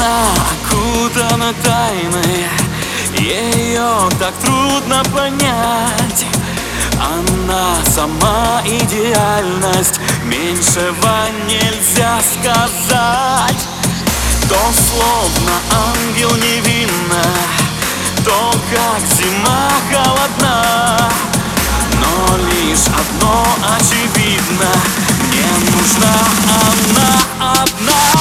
Она окутана тайной Ее так трудно понять. Она сама идеальность Меньшего нельзя сказать. То словно ангел невинна То как зима холодна. Но лишь одно очевидно Мне нужна она одна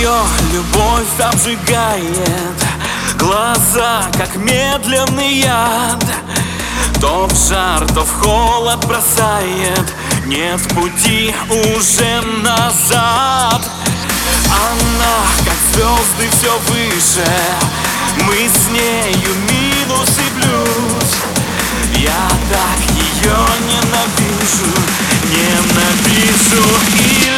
Ее любовь обжигает. Глаза, как медленный яд. То в жар, то в холод бросает. Нет пути уже назад. Она, как звезды, все выше. Мы с нею минус и плюс. Я так ее ненавижу Ненавижу и